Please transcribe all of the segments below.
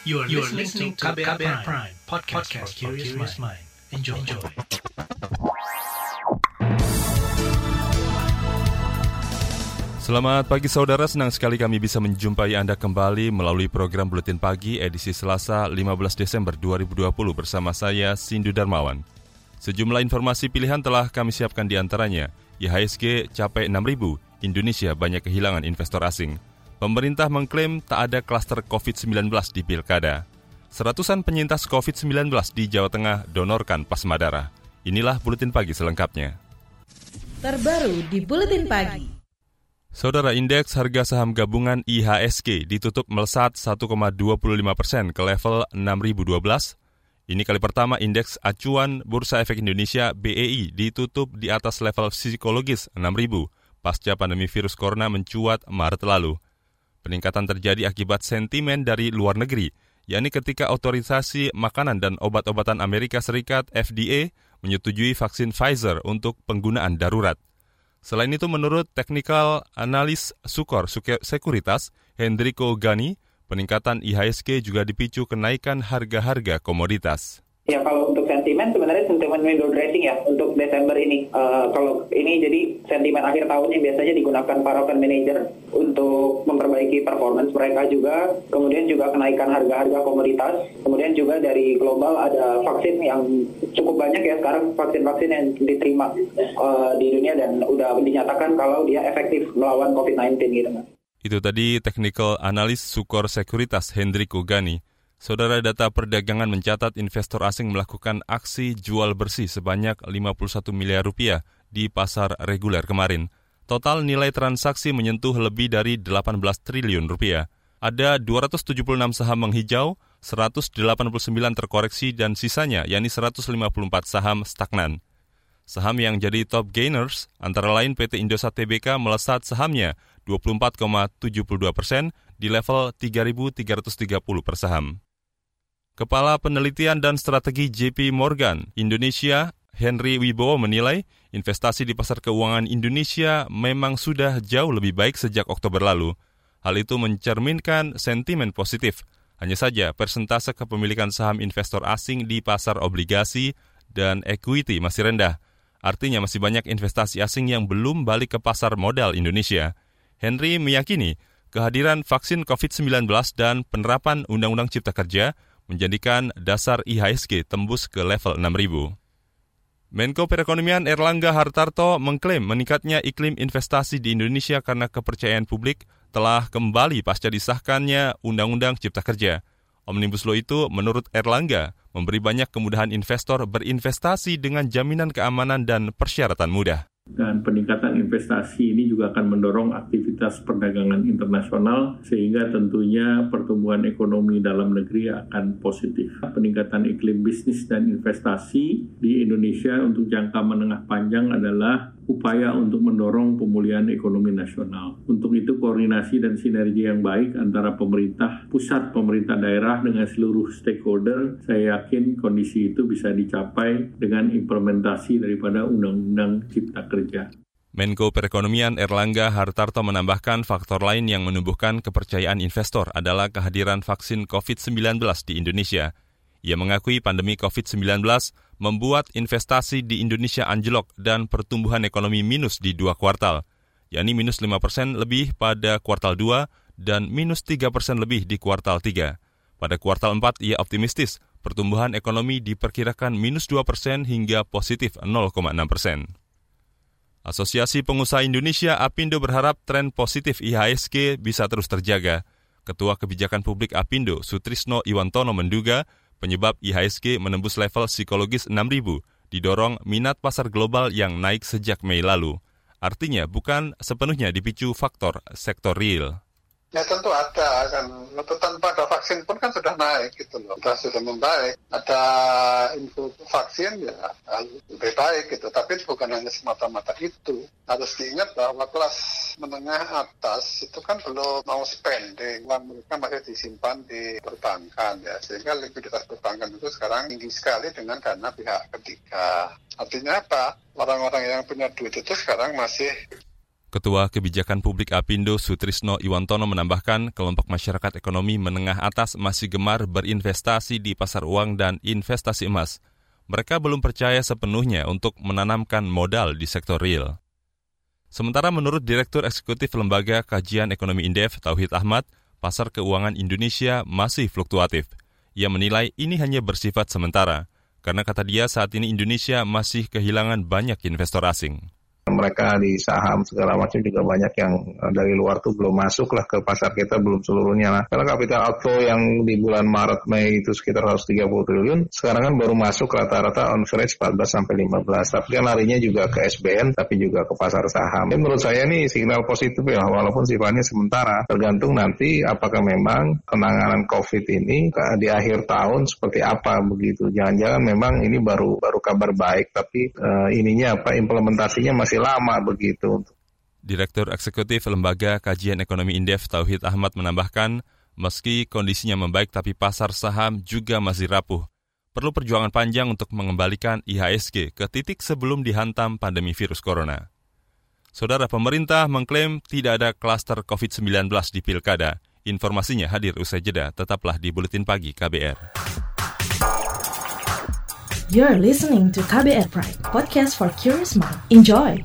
You are, you are listening to KBR, Prime, Prime podcast, podcast for curious mind. Enjoy. Enjoy. Selamat pagi saudara, senang sekali kami bisa menjumpai Anda kembali melalui program Buletin Pagi edisi Selasa 15 Desember 2020 bersama saya Sindu Darmawan. Sejumlah informasi pilihan telah kami siapkan di antaranya. IHSG capai 6.000, Indonesia banyak kehilangan investor asing. Pemerintah mengklaim tak ada klaster COVID-19 di Pilkada. Seratusan penyintas COVID-19 di Jawa Tengah donorkan plasma darah. Inilah Buletin Pagi selengkapnya. Terbaru di Buletin Pagi. Saudara indeks harga saham gabungan IHSG ditutup melesat 1,25 persen ke level 6.012. Ini kali pertama indeks acuan Bursa Efek Indonesia BEI ditutup di atas level psikologis 6.000 pasca pandemi virus corona mencuat Maret lalu. Peningkatan terjadi akibat sentimen dari luar negeri, yakni ketika otorisasi makanan dan obat-obatan Amerika Serikat FDA menyetujui vaksin Pfizer untuk penggunaan darurat. Selain itu, menurut teknikal analis Sukor Sekuritas, Hendriko Gani, peningkatan IHSG juga dipicu kenaikan harga-harga komoditas. Ya kalau untuk sentimen sebenarnya sentimen window dressing ya untuk Desember ini. Uh, kalau ini jadi sentimen akhir tahun yang biasanya digunakan para fund manager untuk memperbaiki performance mereka juga. Kemudian juga kenaikan harga-harga komoditas. Kemudian juga dari global ada vaksin yang cukup banyak ya sekarang vaksin-vaksin yang diterima uh, di dunia dan udah dinyatakan kalau dia efektif melawan COVID-19 gitu. Itu tadi technical analis Sukor Sekuritas Hendrik Gani. Saudara data perdagangan mencatat investor asing melakukan aksi jual bersih sebanyak 51 miliar rupiah di pasar reguler kemarin. Total nilai transaksi menyentuh lebih dari 18 triliun rupiah. Ada 276 saham menghijau, 189 terkoreksi dan sisanya yakni 154 saham stagnan. Saham yang jadi top gainers antara lain PT Indosat Tbk melesat sahamnya 24,72 persen di level 3.330 per saham. Kepala Penelitian dan Strategi JP Morgan Indonesia, Henry Wibowo menilai investasi di pasar keuangan Indonesia memang sudah jauh lebih baik sejak Oktober lalu. Hal itu mencerminkan sentimen positif. Hanya saja persentase kepemilikan saham investor asing di pasar obligasi dan equity masih rendah. Artinya masih banyak investasi asing yang belum balik ke pasar modal Indonesia. Henry meyakini kehadiran vaksin COVID-19 dan penerapan Undang-Undang Cipta Kerja menjadikan dasar IHSG tembus ke level 6.000. Menko Perekonomian Erlangga Hartarto mengklaim meningkatnya iklim investasi di Indonesia karena kepercayaan publik telah kembali pasca disahkannya Undang-Undang Cipta Kerja. Omnibus Law itu, menurut Erlangga, memberi banyak kemudahan investor berinvestasi dengan jaminan keamanan dan persyaratan mudah dan peningkatan investasi ini juga akan mendorong aktivitas perdagangan internasional sehingga tentunya pertumbuhan ekonomi dalam negeri akan positif. Peningkatan iklim bisnis dan investasi di Indonesia untuk jangka menengah panjang adalah upaya untuk mendorong pemulihan ekonomi nasional. Untuk itu koordinasi dan sinergi yang baik antara pemerintah pusat, pemerintah daerah dengan seluruh stakeholder, saya yakin kondisi itu bisa dicapai dengan implementasi daripada Undang-Undang Cipta Kerja. Menko Perekonomian Erlangga Hartarto menambahkan faktor lain yang menumbuhkan kepercayaan investor adalah kehadiran vaksin COVID-19 di Indonesia. Ia mengakui pandemi COVID-19 membuat investasi di Indonesia anjlok dan pertumbuhan ekonomi minus di dua kuartal, yakni minus 5 persen lebih pada kuartal 2 dan minus 3 persen lebih di kuartal 3. Pada kuartal 4, ia optimistis pertumbuhan ekonomi diperkirakan minus 2 persen hingga positif 0,6 persen. Asosiasi Pengusaha Indonesia APindo berharap tren positif IHSG bisa terus terjaga. Ketua Kebijakan Publik APindo, Sutrisno Iwantono menduga Penyebab IHSG menembus level psikologis 6.000 didorong minat pasar global yang naik sejak Mei lalu. Artinya bukan sepenuhnya dipicu faktor sektor real. Ya tentu ada kan. Tanpa ada vaksin pun kan sudah naik gitu loh. Sudah sudah membaik. Ada info vaksin ya lebih baik gitu. Tapi bukan hanya semata-mata itu. Harus diingat bahwa kelas menengah atas itu kan belum mau spending. Uang mereka masih disimpan di perbankan ya. Sehingga likuiditas perbankan itu sekarang tinggi sekali dengan dana pihak ketiga. Artinya apa? Orang-orang yang punya duit itu sekarang masih Ketua Kebijakan Publik Apindo Sutrisno Iwantono menambahkan kelompok masyarakat ekonomi menengah atas masih gemar berinvestasi di pasar uang dan investasi emas. Mereka belum percaya sepenuhnya untuk menanamkan modal di sektor real. Sementara menurut Direktur Eksekutif Lembaga Kajian Ekonomi Indef, Tauhid Ahmad, pasar keuangan Indonesia masih fluktuatif. Ia menilai ini hanya bersifat sementara, karena kata dia saat ini Indonesia masih kehilangan banyak investor asing mereka di saham segala macam juga banyak yang eh, dari luar tuh belum masuk lah ke pasar kita belum seluruhnya lah. Karena capital outflow yang di bulan Maret Mei itu sekitar 130 triliun, sekarang kan baru masuk rata-rata on average 14 sampai 15. Tapi kan larinya juga ke SBN tapi juga ke pasar saham. Ini menurut saya ini signal positif ya walaupun sifatnya sementara. Tergantung nanti apakah memang penanganan COVID ini di akhir tahun seperti apa begitu. Jangan-jangan memang ini baru baru kabar baik tapi uh, ininya apa implementasinya masih lama begitu. Direktur Eksekutif Lembaga Kajian Ekonomi Indef Tauhid Ahmad menambahkan, meski kondisinya membaik tapi pasar saham juga masih rapuh. Perlu perjuangan panjang untuk mengembalikan IHSG ke titik sebelum dihantam pandemi virus corona. Saudara pemerintah mengklaim tidak ada klaster COVID-19 di Pilkada. Informasinya hadir usai jeda, tetaplah di Buletin Pagi KBR. You're listening to KBR Pride, podcast for curious mind. Enjoy!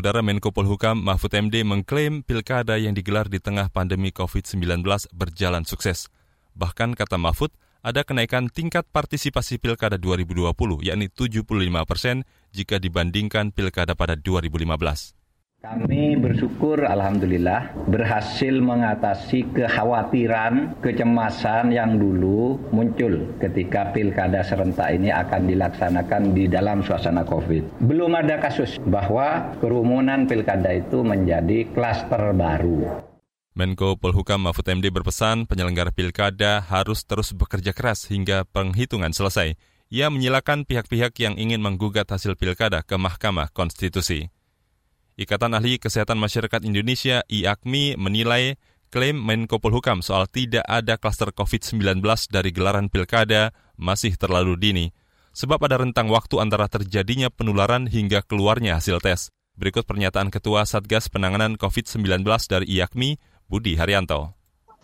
Saudara Menko Polhukam Mahfud MD mengklaim pilkada yang digelar di tengah pandemi COVID-19 berjalan sukses. Bahkan kata Mahfud, ada kenaikan tingkat partisipasi pilkada 2020, yakni 75 persen jika dibandingkan pilkada pada 2015. Kami bersyukur Alhamdulillah berhasil mengatasi kekhawatiran, kecemasan yang dulu muncul ketika pilkada serentak ini akan dilaksanakan di dalam suasana COVID. Belum ada kasus bahwa kerumunan pilkada itu menjadi klaster baru. Menko Polhukam Mahfud MD berpesan penyelenggara pilkada harus terus bekerja keras hingga penghitungan selesai. Ia menyilakan pihak-pihak yang ingin menggugat hasil pilkada ke Mahkamah Konstitusi. Ikatan Ahli Kesehatan Masyarakat Indonesia IAKMI menilai klaim Menko Polhukam soal tidak ada klaster COVID-19 dari gelaran pilkada masih terlalu dini, sebab ada rentang waktu antara terjadinya penularan hingga keluarnya hasil tes. Berikut pernyataan Ketua Satgas Penanganan COVID-19 dari IAKMI, Budi Haryanto.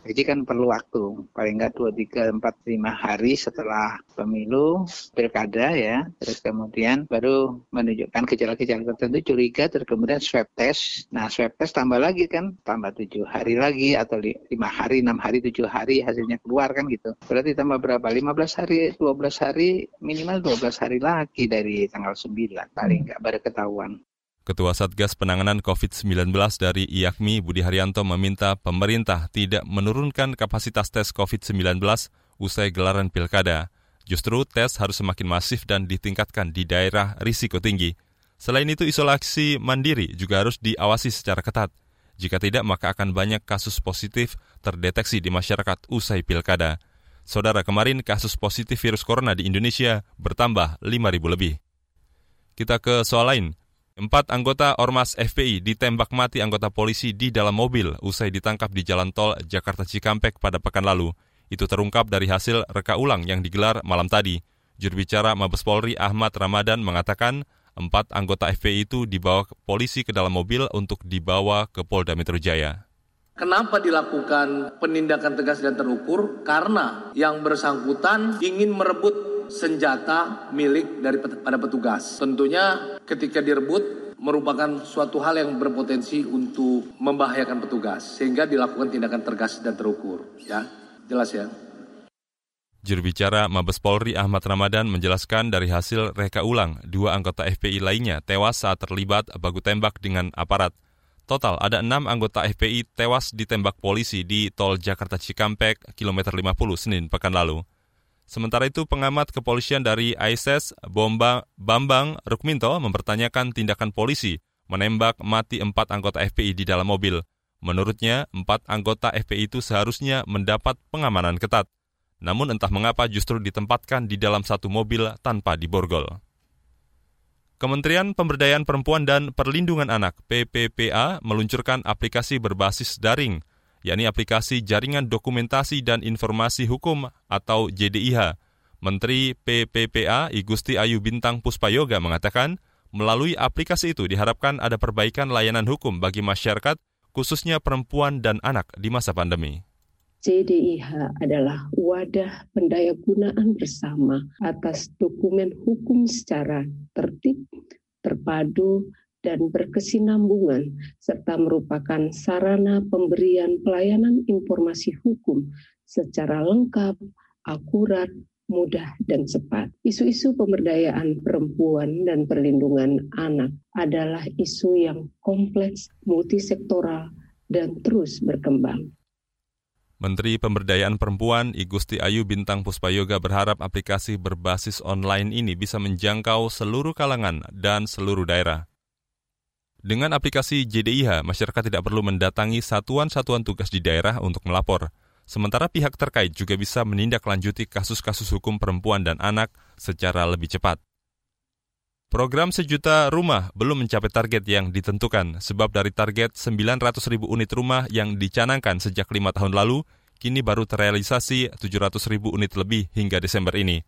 Jadi kan perlu waktu, paling nggak 2, 3, 4, 5 hari setelah pemilu, pilkada ya, terus kemudian baru menunjukkan gejala-gejala tertentu, curiga, terus kemudian swab test. Nah swab test tambah lagi kan, tambah 7 hari lagi, atau 5 hari, 6 hari, 7 hari hasilnya keluar kan gitu. Berarti tambah berapa? 15 hari, 12 hari, minimal 12 hari lagi dari tanggal 9, paling nggak baru ketahuan. Ketua Satgas Penanganan COVID-19 dari IAKMI Budi Haryanto meminta pemerintah tidak menurunkan kapasitas tes COVID-19 usai gelaran pilkada. Justru tes harus semakin masif dan ditingkatkan di daerah risiko tinggi. Selain itu, isolasi mandiri juga harus diawasi secara ketat. Jika tidak, maka akan banyak kasus positif terdeteksi di masyarakat usai pilkada. Saudara, kemarin kasus positif virus corona di Indonesia bertambah 5.000 lebih. Kita ke soal lain. Empat anggota Ormas FPI ditembak mati anggota polisi di dalam mobil usai ditangkap di jalan tol Jakarta Cikampek pada pekan lalu. Itu terungkap dari hasil reka ulang yang digelar malam tadi. Juru bicara Mabes Polri Ahmad Ramadan mengatakan empat anggota FPI itu dibawa polisi ke dalam mobil untuk dibawa ke Polda Metro Jaya. Kenapa dilakukan penindakan tegas dan terukur? Karena yang bersangkutan ingin merebut senjata milik dari pada petugas. Tentunya ketika direbut merupakan suatu hal yang berpotensi untuk membahayakan petugas sehingga dilakukan tindakan tegas dan terukur ya jelas ya Juru bicara Mabes Polri Ahmad Ramadan menjelaskan dari hasil reka ulang, dua anggota FPI lainnya tewas saat terlibat baku tembak dengan aparat. Total ada enam anggota FPI tewas ditembak polisi di tol Jakarta Cikampek, kilometer 50 Senin pekan lalu. Sementara itu, pengamat kepolisian dari ISIS, Bomba, Bambang Rukminto, mempertanyakan tindakan polisi menembak mati empat anggota FPI di dalam mobil. Menurutnya, empat anggota FPI itu seharusnya mendapat pengamanan ketat. Namun entah mengapa justru ditempatkan di dalam satu mobil tanpa diborgol. Kementerian Pemberdayaan Perempuan dan Perlindungan Anak PPPA meluncurkan aplikasi berbasis daring, yakni aplikasi Jaringan Dokumentasi dan Informasi Hukum atau JDIH. Menteri PPPA Igusti Ayu Bintang Puspayoga mengatakan, melalui aplikasi itu diharapkan ada perbaikan layanan hukum bagi masyarakat, khususnya perempuan dan anak di masa pandemi. JDIH adalah wadah pendayagunaan bersama atas dokumen hukum secara tertib, terpadu, dan berkesinambungan, serta merupakan sarana pemberian pelayanan informasi hukum secara lengkap, akurat, mudah, dan cepat. Isu-isu pemberdayaan perempuan dan perlindungan anak adalah isu yang kompleks, multisektoral, dan terus berkembang. Menteri Pemberdayaan Perempuan Igusti Ayu Bintang Puspayoga berharap aplikasi berbasis online ini bisa menjangkau seluruh kalangan dan seluruh daerah. Dengan aplikasi JDIH, masyarakat tidak perlu mendatangi satuan-satuan tugas di daerah untuk melapor. Sementara pihak terkait juga bisa menindaklanjuti kasus-kasus hukum perempuan dan anak secara lebih cepat. Program sejuta rumah belum mencapai target yang ditentukan, sebab dari target 900 ribu unit rumah yang dicanangkan sejak lima tahun lalu, kini baru terrealisasi 700 ribu unit lebih hingga Desember ini.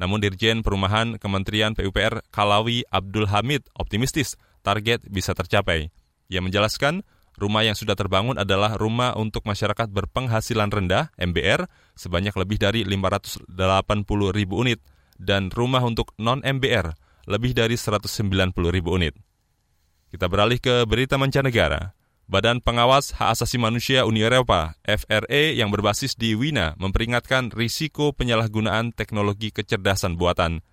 Namun Dirjen Perumahan Kementerian PUPR Kalawi Abdul Hamid optimistis target bisa tercapai. Ia menjelaskan, rumah yang sudah terbangun adalah rumah untuk masyarakat berpenghasilan rendah, MBR, sebanyak lebih dari 580 ribu unit, dan rumah untuk non-MBR, lebih dari 190 ribu unit. Kita beralih ke berita mancanegara. Badan Pengawas Hak Asasi Manusia Uni Eropa, FRA yang berbasis di Wina, memperingatkan risiko penyalahgunaan teknologi kecerdasan buatan.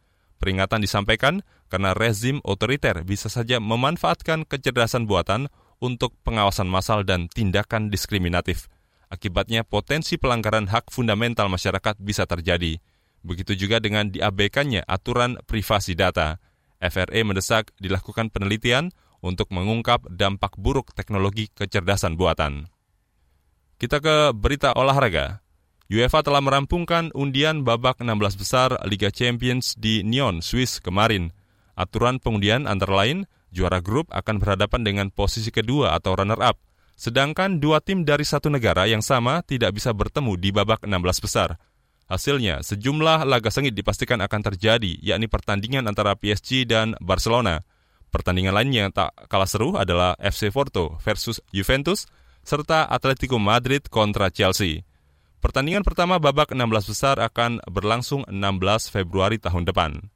Peringatan disampaikan karena rezim otoriter bisa saja memanfaatkan kecerdasan buatan untuk pengawasan massal dan tindakan diskriminatif. Akibatnya potensi pelanggaran hak fundamental masyarakat bisa terjadi. Begitu juga dengan diabaikannya aturan privasi data. FRA mendesak dilakukan penelitian untuk mengungkap dampak buruk teknologi kecerdasan buatan. Kita ke berita olahraga. UEFA telah merampungkan undian babak 16 besar Liga Champions di Nyon, Swiss kemarin. Aturan pengundian antara lain, juara grup akan berhadapan dengan posisi kedua atau runner-up, sedangkan dua tim dari satu negara yang sama tidak bisa bertemu di babak 16 besar. Hasilnya, sejumlah laga sengit dipastikan akan terjadi, yakni pertandingan antara PSG dan Barcelona. Pertandingan lainnya yang tak kalah seru adalah FC Porto versus Juventus, serta Atletico Madrid kontra Chelsea. Pertandingan pertama babak 16 besar akan berlangsung 16 Februari tahun depan.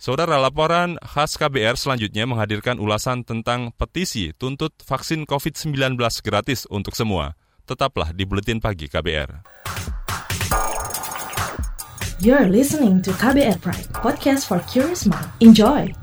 Saudara laporan khas KBR selanjutnya menghadirkan ulasan tentang petisi tuntut vaksin COVID-19 gratis untuk semua. Tetaplah di Buletin Pagi KBR. You're listening to KBR Pride, podcast for curious mind. Enjoy!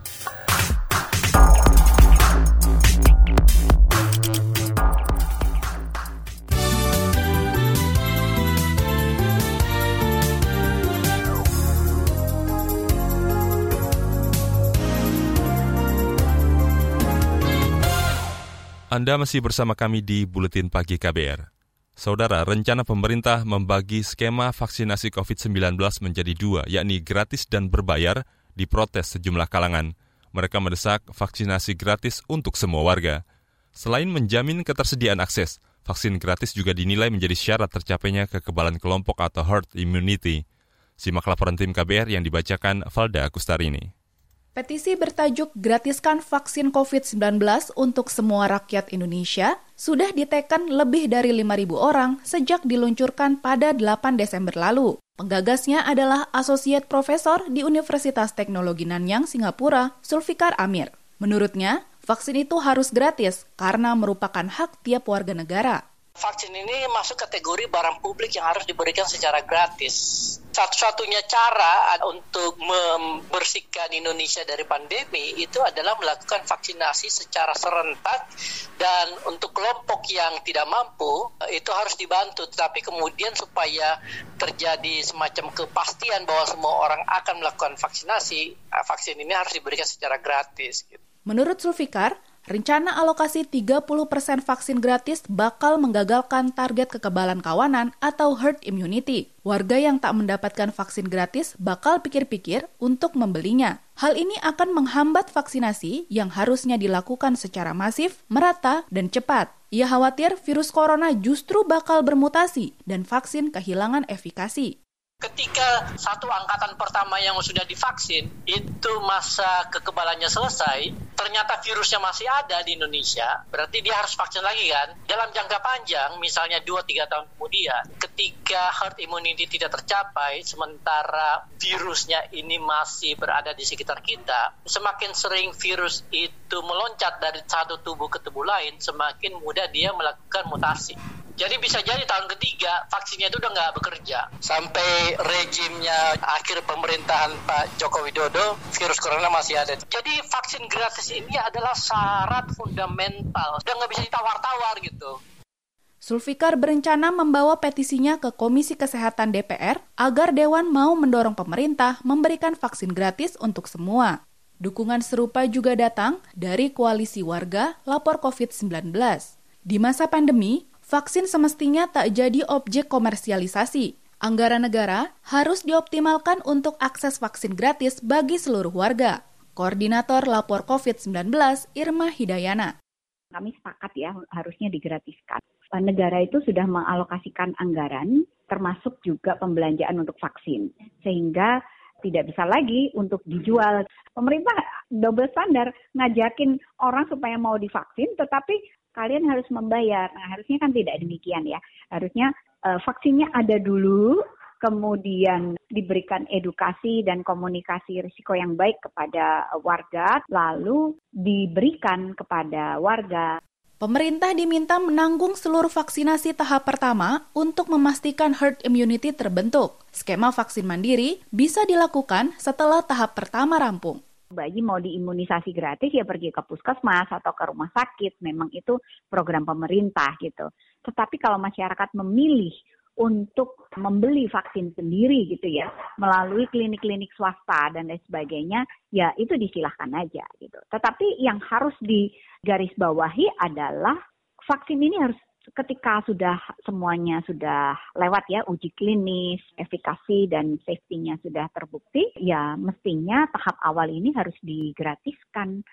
Anda masih bersama kami di Buletin Pagi KBR. Saudara, rencana pemerintah membagi skema vaksinasi COVID-19 menjadi dua, yakni gratis dan berbayar, diprotes sejumlah kalangan. Mereka mendesak vaksinasi gratis untuk semua warga. Selain menjamin ketersediaan akses, vaksin gratis juga dinilai menjadi syarat tercapainya kekebalan kelompok atau herd immunity. Simak laporan tim KBR yang dibacakan Valda Kustarini. Petisi bertajuk Gratiskan Vaksin COVID-19 untuk Semua Rakyat Indonesia sudah diteken lebih dari 5.000 orang sejak diluncurkan pada 8 Desember lalu. Penggagasnya adalah Associate Profesor di Universitas Teknologi Nanyang, Singapura, Sulfikar Amir. Menurutnya, vaksin itu harus gratis karena merupakan hak tiap warga negara vaksin ini masuk kategori barang publik yang harus diberikan secara gratis. Satu-satunya cara untuk membersihkan Indonesia dari pandemi itu adalah melakukan vaksinasi secara serentak dan untuk kelompok yang tidak mampu itu harus dibantu. Tapi kemudian supaya terjadi semacam kepastian bahwa semua orang akan melakukan vaksinasi, vaksin ini harus diberikan secara gratis. Menurut Sulfikar, rencana alokasi 30% vaksin gratis bakal menggagalkan target kekebalan kawanan atau herd immunity. Warga yang tak mendapatkan vaksin gratis bakal pikir-pikir untuk membelinya. Hal ini akan menghambat vaksinasi yang harusnya dilakukan secara masif, merata, dan cepat. Ia khawatir virus corona justru bakal bermutasi dan vaksin kehilangan efikasi. Ketika satu angkatan pertama yang sudah divaksin itu masa kekebalannya selesai, ternyata virusnya masih ada di Indonesia, berarti dia harus vaksin lagi kan? Dalam jangka panjang, misalnya 2-3 tahun kemudian, ketika herd immunity tidak tercapai, sementara virusnya ini masih berada di sekitar kita, semakin sering virus itu meloncat dari satu tubuh ke tubuh lain, semakin mudah dia melakukan mutasi. Jadi bisa jadi tahun ketiga vaksinnya itu udah nggak bekerja. Sampai rejimnya akhir pemerintahan Pak Joko Widodo, virus corona masih ada. Jadi vaksin gratis ini adalah syarat fundamental. Udah nggak bisa ditawar-tawar gitu. Sulfikar berencana membawa petisinya ke Komisi Kesehatan DPR agar Dewan mau mendorong pemerintah memberikan vaksin gratis untuk semua. Dukungan serupa juga datang dari koalisi warga lapor COVID-19. Di masa pandemi, vaksin semestinya tak jadi objek komersialisasi. Anggaran negara harus dioptimalkan untuk akses vaksin gratis bagi seluruh warga. Koordinator Lapor COVID-19 Irma Hidayana. Kami sepakat ya harusnya digratiskan. Negara itu sudah mengalokasikan anggaran termasuk juga pembelanjaan untuk vaksin. Sehingga tidak bisa lagi untuk dijual. Pemerintah double standar ngajakin orang supaya mau divaksin tetapi kalian harus membayar. Nah, harusnya kan tidak demikian ya. Harusnya uh, vaksinnya ada dulu, kemudian diberikan edukasi dan komunikasi risiko yang baik kepada warga, lalu diberikan kepada warga. Pemerintah diminta menanggung seluruh vaksinasi tahap pertama untuk memastikan herd immunity terbentuk. Skema vaksin mandiri bisa dilakukan setelah tahap pertama rampung bayi mau diimunisasi gratis ya pergi ke puskesmas atau ke rumah sakit. Memang itu program pemerintah gitu. Tetapi kalau masyarakat memilih untuk membeli vaksin sendiri gitu ya melalui klinik-klinik swasta dan lain sebagainya ya itu disilahkan aja gitu. Tetapi yang harus digarisbawahi adalah vaksin ini harus ketika sudah semuanya sudah lewat ya uji klinis, efikasi dan safety-nya sudah terbukti, ya mestinya tahap awal ini harus digratiskan.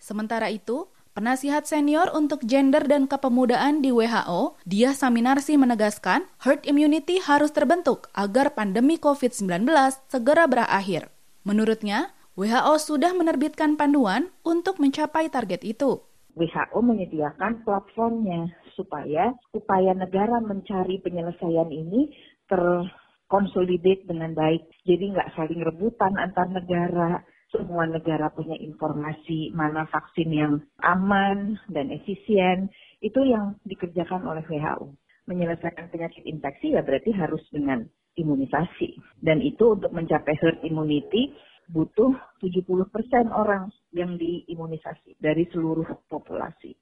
Sementara itu, Penasihat senior untuk gender dan kepemudaan di WHO, Dia Saminarsi menegaskan herd immunity harus terbentuk agar pandemi COVID-19 segera berakhir. Menurutnya, WHO sudah menerbitkan panduan untuk mencapai target itu. WHO menyediakan platformnya supaya upaya negara mencari penyelesaian ini terkonsolidate dengan baik. Jadi nggak saling rebutan antar negara. Semua negara punya informasi mana vaksin yang aman dan efisien. Itu yang dikerjakan oleh WHO. Menyelesaikan penyakit infeksi ya berarti harus dengan imunisasi. Dan itu untuk mencapai herd immunity butuh 70% orang yang diimunisasi dari seluruh populasi.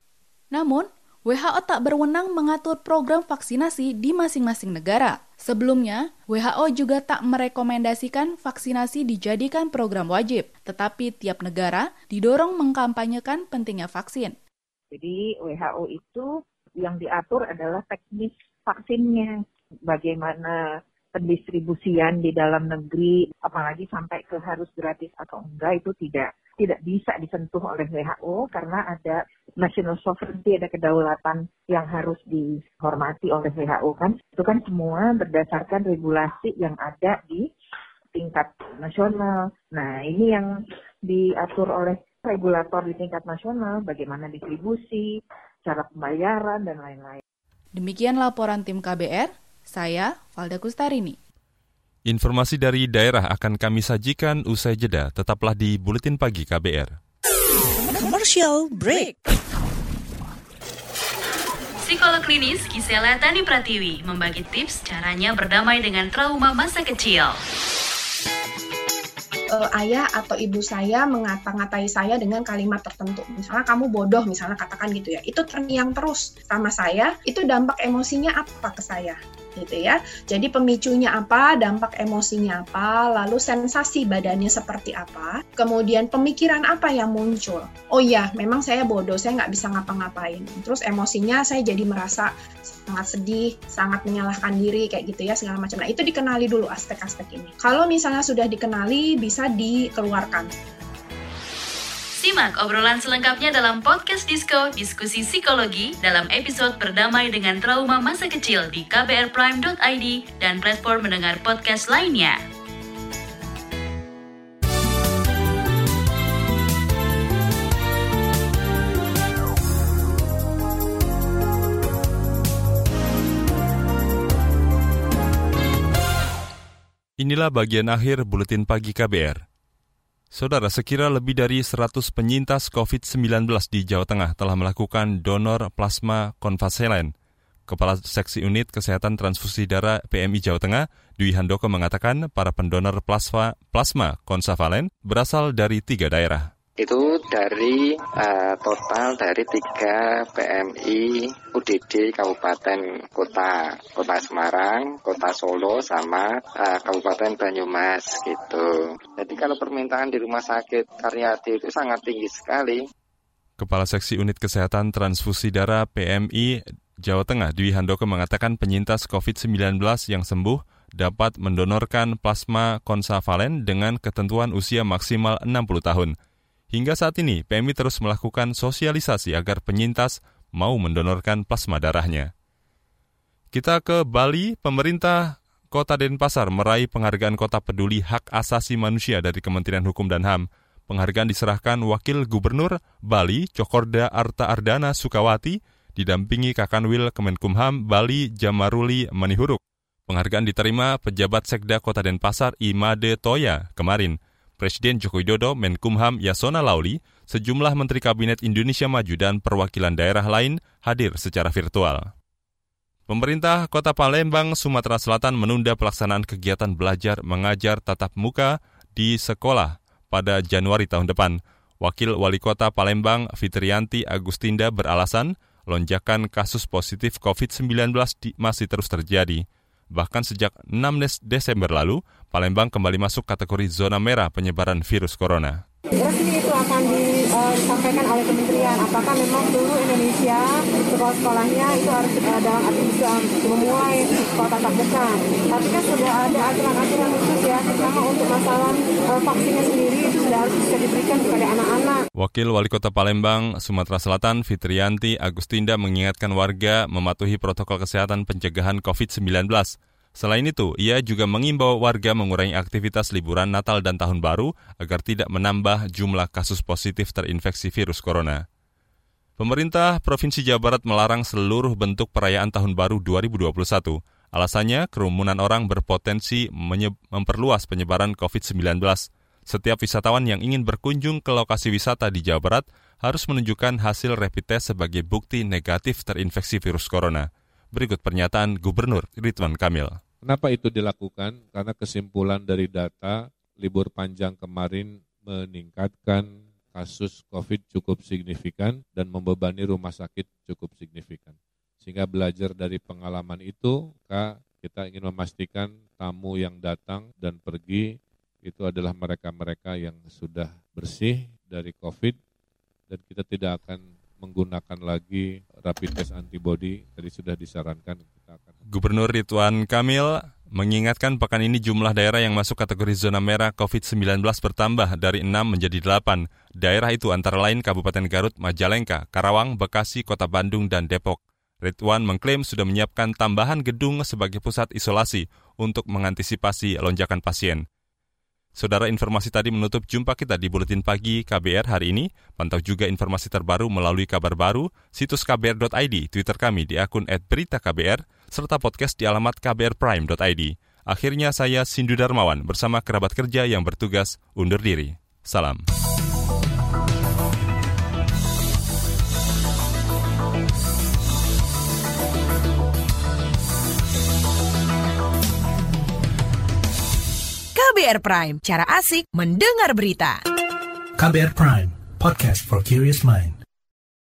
Namun, WHO tak berwenang mengatur program vaksinasi di masing-masing negara. Sebelumnya, WHO juga tak merekomendasikan vaksinasi dijadikan program wajib, tetapi tiap negara didorong mengkampanyekan pentingnya vaksin. Jadi WHO itu yang diatur adalah teknis vaksinnya, bagaimana pendistribusian di dalam negeri, apalagi sampai ke harus gratis atau enggak itu tidak tidak bisa disentuh oleh WHO karena ada national sovereignty, ada kedaulatan yang harus dihormati oleh WHO kan. Itu kan semua berdasarkan regulasi yang ada di tingkat nasional. Nah, ini yang diatur oleh regulator di tingkat nasional, bagaimana distribusi, cara pembayaran, dan lain-lain. Demikian laporan tim KBR, saya Valda Kustarini. Informasi dari daerah akan kami sajikan usai jeda. Tetaplah di Buletin Pagi KBR. Commercial break. Psikolog klinis Gisela Tani Pratiwi membagi tips caranya berdamai dengan trauma masa kecil uh, ayah atau ibu saya mengata-ngatai saya dengan kalimat tertentu. Misalnya kamu bodoh, misalnya katakan gitu ya. Itu terngiang terus sama saya, itu dampak emosinya apa ke saya? Gitu ya. Jadi pemicunya apa, dampak emosinya apa, lalu sensasi badannya seperti apa, kemudian pemikiran apa yang muncul. Oh iya, memang saya bodoh, saya nggak bisa ngapa-ngapain. Terus emosinya saya jadi merasa sangat sedih, sangat menyalahkan diri kayak gitu ya segala macam. Nah itu dikenali dulu aspek-aspek ini. Kalau misalnya sudah dikenali bisa dikeluarkan. Simak obrolan selengkapnya dalam podcast Disko Diskusi Psikologi dalam episode Berdamai dengan Trauma Masa Kecil di kbrprime.id dan platform mendengar podcast lainnya. Inilah bagian akhir Buletin Pagi KBR. Saudara, sekira lebih dari 100 penyintas COVID-19 di Jawa Tengah telah melakukan donor plasma konvaselen. Kepala Seksi Unit Kesehatan Transfusi Darah PMI Jawa Tengah, Dwi Handoko mengatakan para pendonor plasma, plasma konsavalen berasal dari tiga daerah itu dari uh, total dari tiga PMI UDD Kabupaten Kota Kota Semarang, Kota Solo, sama uh, Kabupaten Banyumas gitu. Jadi kalau permintaan di rumah sakit Karyadi itu sangat tinggi sekali. Kepala Seksi Unit Kesehatan Transfusi Darah PMI Jawa Tengah Dwi Handoko mengatakan penyintas COVID-19 yang sembuh dapat mendonorkan plasma konsavalen dengan ketentuan usia maksimal 60 tahun. Hingga saat ini, PMI terus melakukan sosialisasi agar penyintas mau mendonorkan plasma darahnya. Kita ke Bali, pemerintah Kota Denpasar meraih penghargaan Kota Peduli Hak Asasi Manusia dari Kementerian Hukum dan HAM. Penghargaan diserahkan Wakil Gubernur Bali, Cokorda Arta Ardana Sukawati, didampingi Kakanwil Kemenkumham Bali Jamaruli Manihuruk. Penghargaan diterima pejabat Sekda Kota Denpasar Imade Toya kemarin. Presiden Joko Widodo, Menkumham Yasona Lauli, sejumlah Menteri Kabinet Indonesia Maju dan perwakilan daerah lain hadir secara virtual. Pemerintah Kota Palembang, Sumatera Selatan menunda pelaksanaan kegiatan belajar mengajar tatap muka di sekolah pada Januari tahun depan. Wakil Wali Kota Palembang, Fitrianti Agustinda beralasan lonjakan kasus positif COVID-19 masih terus terjadi. Bahkan sejak 6 Desember lalu, Palembang kembali masuk kategori zona merah penyebaran virus corona. Resmi itu akan disampaikan oleh kementerian apakah memang seluruh Indonesia sekolah-sekolahnya itu harus uh, dalam arti bisa memulai sekolah tatap muka. Tapi kan sudah ada aturan-aturan khusus ya, terutama untuk masalah uh, vaksinnya sendiri itu sudah harus bisa diberikan kepada anak-anak. Wakil Wali Kota Palembang, Sumatera Selatan, Fitrianti Agustinda mengingatkan warga mematuhi protokol kesehatan pencegahan COVID-19. Selain itu, ia juga mengimbau warga mengurangi aktivitas liburan Natal dan Tahun Baru agar tidak menambah jumlah kasus positif terinfeksi virus corona. Pemerintah Provinsi Jawa Barat melarang seluruh bentuk perayaan Tahun Baru 2021. Alasannya, kerumunan orang berpotensi memperluas penyebaran COVID-19. Setiap wisatawan yang ingin berkunjung ke lokasi wisata di Jawa Barat harus menunjukkan hasil rapid test sebagai bukti negatif terinfeksi virus corona. Berikut pernyataan Gubernur Ridwan Kamil. Kenapa itu dilakukan? Karena kesimpulan dari data libur panjang kemarin meningkatkan kasus COVID cukup signifikan dan membebani rumah sakit cukup signifikan. Sehingga belajar dari pengalaman itu, kita ingin memastikan tamu yang datang dan pergi itu adalah mereka-mereka yang sudah bersih dari COVID dan kita tidak akan menggunakan lagi rapid test antibody tadi sudah disarankan Gubernur Ridwan Kamil mengingatkan pekan ini jumlah daerah yang masuk kategori zona merah COVID-19 bertambah dari 6 menjadi 8. Daerah itu antara lain Kabupaten Garut, Majalengka, Karawang, Bekasi, Kota Bandung, dan Depok. Ridwan mengklaim sudah menyiapkan tambahan gedung sebagai pusat isolasi untuk mengantisipasi lonjakan pasien. Saudara informasi tadi menutup jumpa kita di Buletin Pagi KBR hari ini. Pantau juga informasi terbaru melalui kabar baru, situs kbr.id, Twitter kami di akun @beritaKBR, serta podcast di alamat kbrprime.id. Akhirnya saya Sindu Darmawan bersama kerabat kerja yang bertugas undur diri. Salam. KBR Prime, cara asik mendengar berita. KBR Prime, podcast for curious mind.